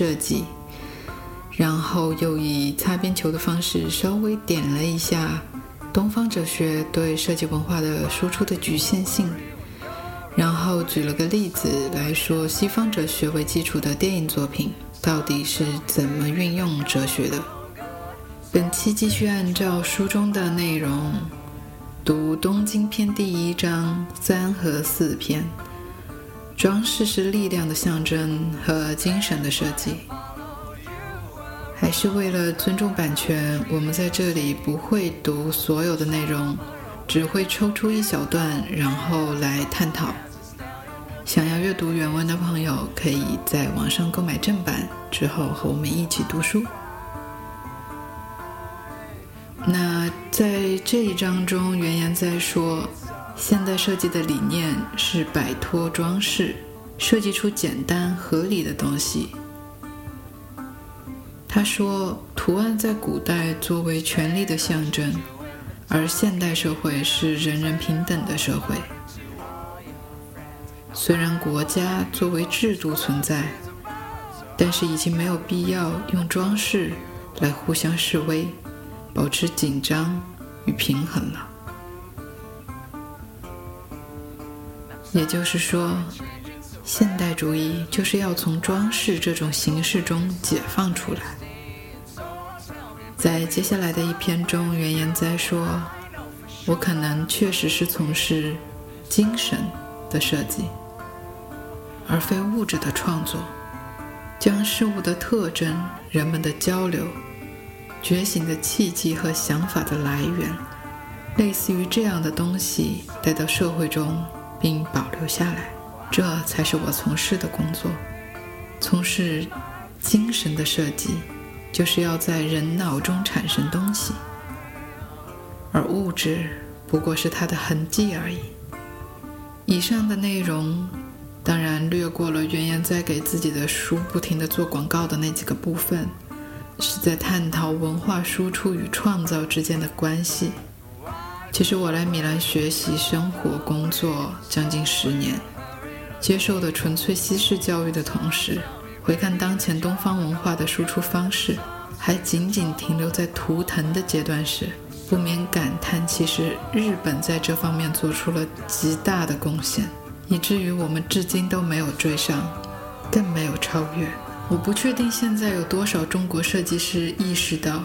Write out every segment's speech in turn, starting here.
设计，然后又以擦边球的方式稍微点了一下东方哲学对设计文化的输出的局限性，然后举了个例子来说西方哲学为基础的电影作品到底是怎么运用哲学的。本期继续按照书中的内容。读《东京篇》第一章三和四篇，装饰是力量的象征和精神的设计。还是为了尊重版权，我们在这里不会读所有的内容，只会抽出一小段，然后来探讨。想要阅读原文的朋友，可以在网上购买正版，之后和我们一起读书。那在这一章中，原言在说，现代设计的理念是摆脱装饰，设计出简单合理的东西。他说，图案在古代作为权力的象征，而现代社会是人人平等的社会。虽然国家作为制度存在，但是已经没有必要用装饰来互相示威。保持紧张与平衡了。也就是说，现代主义就是要从装饰这种形式中解放出来。在接下来的一篇中，原言哉说：“我可能确实是从事精神的设计，而非物质的创作，将事物的特征、人们的交流。”觉醒的契机和想法的来源，类似于这样的东西带到社会中并保留下来，这才是我从事的工作。从事精神的设计，就是要在人脑中产生东西，而物质不过是它的痕迹而已。以上的内容当然略过了原研在给自己的书不停的做广告的那几个部分。是在探讨文化输出与创造之间的关系。其实我来米兰学习、生活、工作将近十年，接受的纯粹西式教育的同时，回看当前东方文化的输出方式，还仅仅停留在图腾的阶段时，不免感叹：其实日本在这方面做出了极大的贡献，以至于我们至今都没有追上，更没有超越。我不确定现在有多少中国设计师意识到，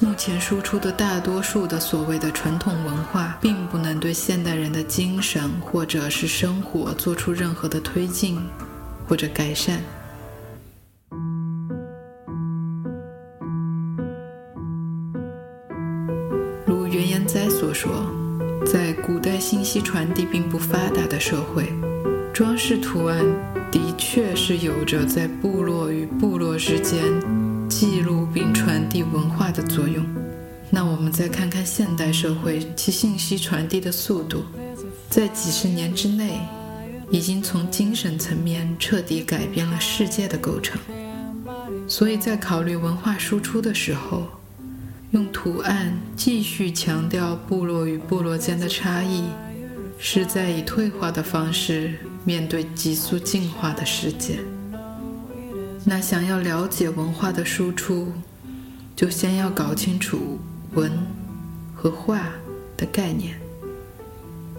目前输出的大多数的所谓的传统文化，并不能对现代人的精神或者是生活做出任何的推进或者改善。如袁言哉所说，在古代信息传递并不发达的社会。装饰图案的确是有着在部落与部落之间记录并传递文化的作用。那我们再看看现代社会其信息传递的速度，在几十年之内，已经从精神层面彻底改变了世界的构成。所以在考虑文化输出的时候，用图案继续强调部落与部落间的差异，是在以退化的方式。面对急速进化的世界，那想要了解文化的输出，就先要搞清楚文和画的概念。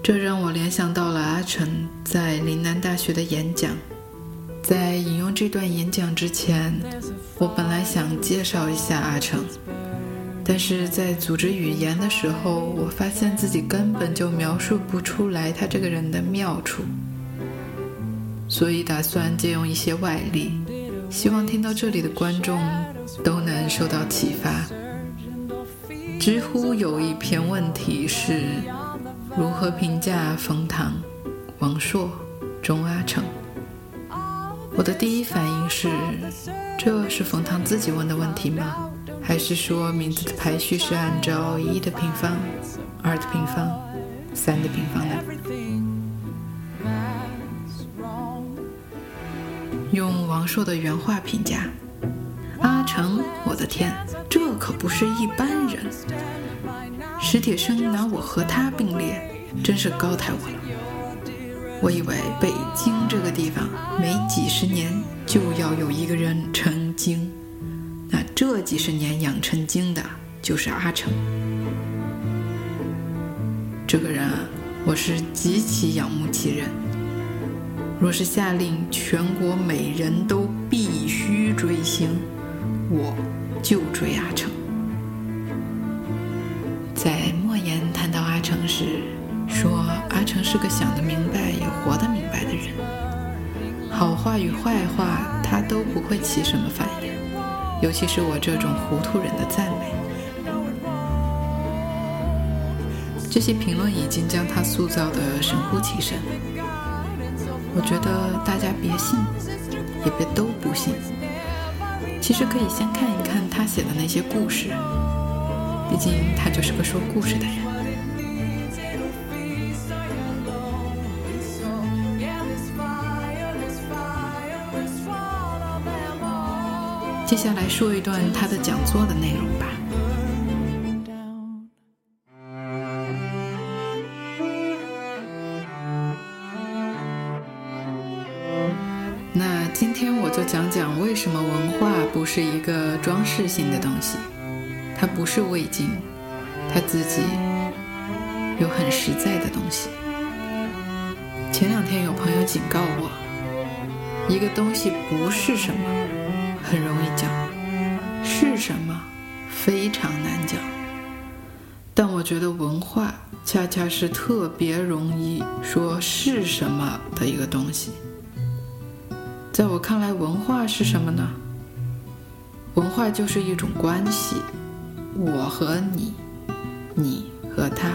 这让我联想到了阿成在岭南大学的演讲。在引用这段演讲之前，我本来想介绍一下阿成，但是在组织语言的时候，我发现自己根本就描述不出来他这个人的妙处。所以打算借用一些外力，希望听到这里的观众都能受到启发。知乎有一篇问题是：如何评价冯唐、王朔、钟阿成？我的第一反应是：这是冯唐自己问的问题吗？还是说名字的排序是按照一的平方、二的平方、三的平方的？用王朔的原话评价：“阿成，我的天，这可不是一般人。史铁生拿我和他并列，真是高抬我了。我以为北京这个地方每几十年就要有一个人成精，那这几十年养成精的就是阿成。这个人啊，我是极其仰慕其人。若是下令全国每人都必须追星，我就追阿成。在莫言谈到阿成时，说阿成是个想得明白也活得明白的人，好话与坏话他都不会起什么反应，尤其是我这种糊涂人的赞美。这些评论已经将他塑造得神乎其神，我觉得大家别信，也别都不信，其实可以先看一看他写的那些故事。毕竟他就是个说故事的人。接下来说一段他的讲座的内容吧。个装饰性的东西。它不是味精，它自己有很实在的东西。前两天有朋友警告我，一个东西不是什么很容易讲，是什么非常难讲。但我觉得文化恰恰是特别容易说是什么的一个东西。在我看来，文化是什么呢？文化就是一种关系。我和你，你和他，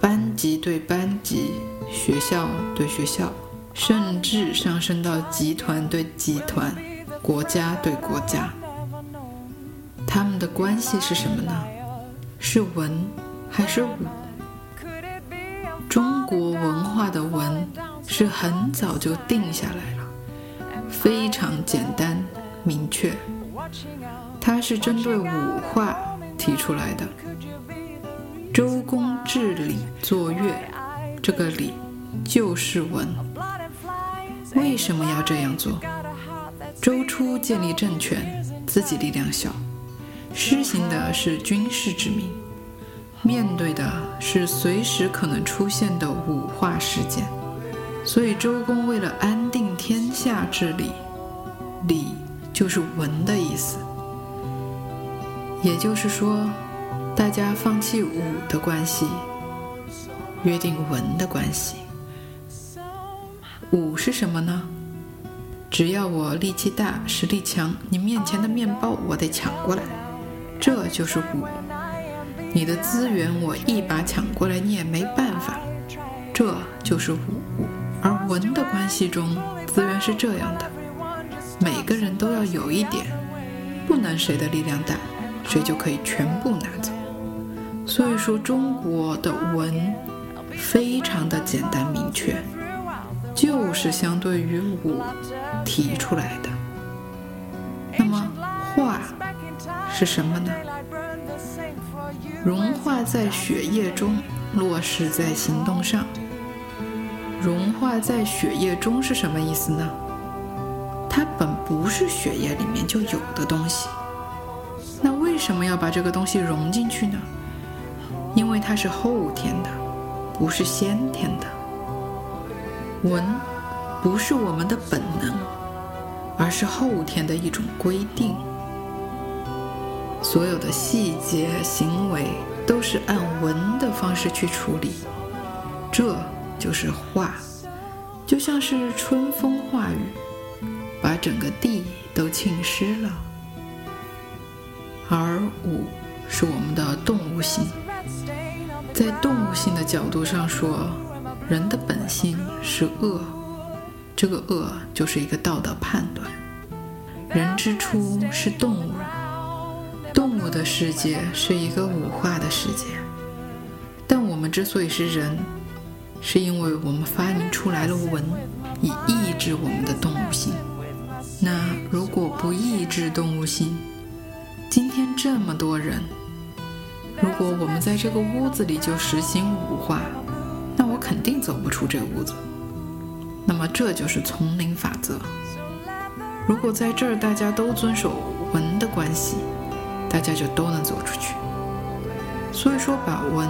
班级对班级，学校对学校，甚至上升到集团对集团，国家对国家，他们的关系是什么呢？是文还是武？中国文化的文是很早就定下来了，非常简单明确。它是针对五化提出来的。周公治理作乐，这个礼就是文。为什么要这样做？周初建立政权，自己力量小，施行的是军事之名，面对的是随时可能出现的五化事件，所以周公为了安定天下治理，礼就是文的意思。也就是说，大家放弃武的关系，约定文的关系。武是什么呢？只要我力气大、实力强，你面前的面包我得抢过来，这就是武。你的资源我一把抢过来，你也没办法，这就是武。而文的关系中，资源是这样的：每个人都要有一点，不能谁的力量大。谁就可以全部拿走。所以说，中国的文非常的简单明确，就是相对于武提出来的。那么化是什么呢？融化在血液中，落实在行动上。融化在血液中是什么意思呢？它本不是血液里面就有的东西。那为什么要把这个东西融进去呢？因为它是后天的，不是先天的。文不是我们的本能，而是后天的一种规定。所有的细节行为都是按文的方式去处理，这就是化，就像是春风化雨，把整个地都浸湿了。而五是我们的动物性，在动物性的角度上说，人的本性是恶，这个恶就是一个道德判断。人之初是动物，动物的世界是一个五化的世界，但我们之所以是人，是因为我们发明出来了文，以抑制我们的动物性。那如果不抑制动物性，今天这么多人，如果我们在这个屋子里就实行五化，那我肯定走不出这屋子。那么这就是丛林法则。如果在这儿大家都遵守文的关系，大家就都能走出去。所以说，把文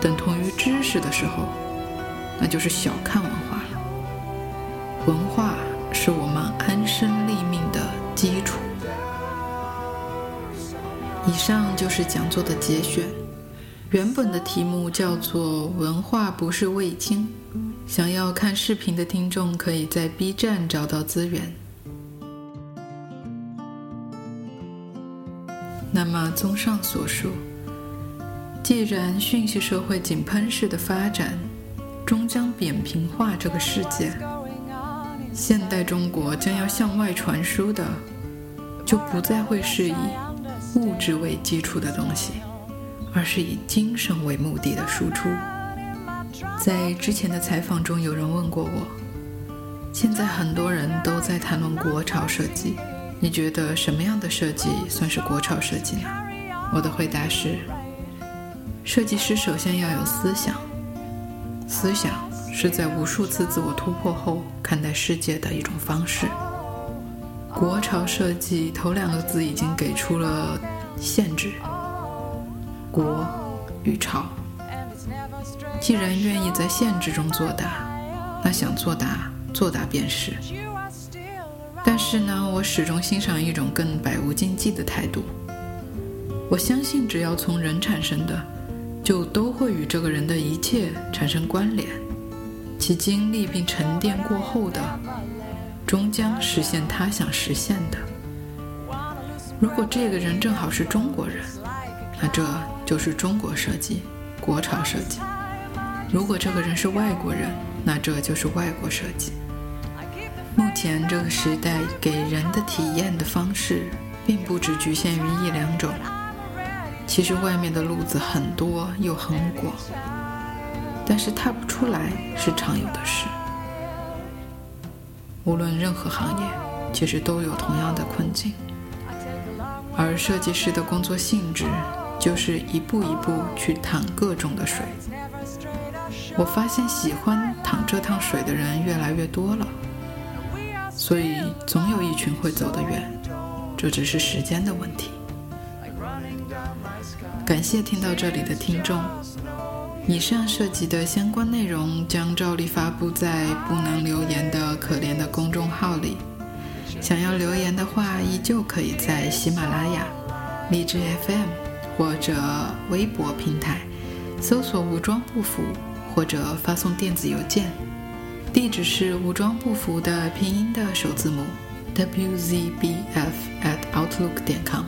等同于知识的时候，那就是小看文化了。文化上就是讲座的节选，原本的题目叫做“文化不是味精”。想要看视频的听众，可以在 B 站找到资源。那么，综上所述，既然讯息社会井喷式的发展终将扁平化这个世界，现代中国将要向外传输的，就不再会是以。物质为基础的东西，而是以精神为目的的输出。在之前的采访中，有人问过我，现在很多人都在谈论国潮设计，你觉得什么样的设计算是国潮设计呢？我的回答是：设计师首先要有思想，思想是在无数次自我突破后看待世界的一种方式。国潮设计头两个字已经给出了限制，国与潮。既然愿意在限制中作答，那想作答作答便是。但是呢，我始终欣赏一种更百无禁忌的态度。我相信，只要从人产生的，就都会与这个人的一切产生关联，其经历并沉淀过后的。终将实现他想实现的。如果这个人正好是中国人，那这就是中国设计，国潮设计；如果这个人是外国人，那这就是外国设计。目前这个时代给人的体验的方式，并不只局限于一两种，其实外面的路子很多又很广，但是踏不出来是常有的事。无论任何行业，其实都有同样的困境，而设计师的工作性质就是一步一步去淌各种的水。我发现喜欢淌这趟水的人越来越多了，所以总有一群会走得远，这只是时间的问题。感谢听到这里的听众。以上涉及的相关内容将照例发布在不能留言的可怜的公众号里。想要留言的话，依旧可以在喜马拉雅、荔枝 FM 或者微博平台搜索“武装不服”，或者发送电子邮件，地址是“武装不服”的拼音的首字母 wzbf at outlook 点 com，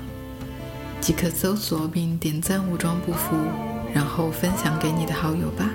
即可搜索并点赞“武装不服”。然后分享给你的好友吧。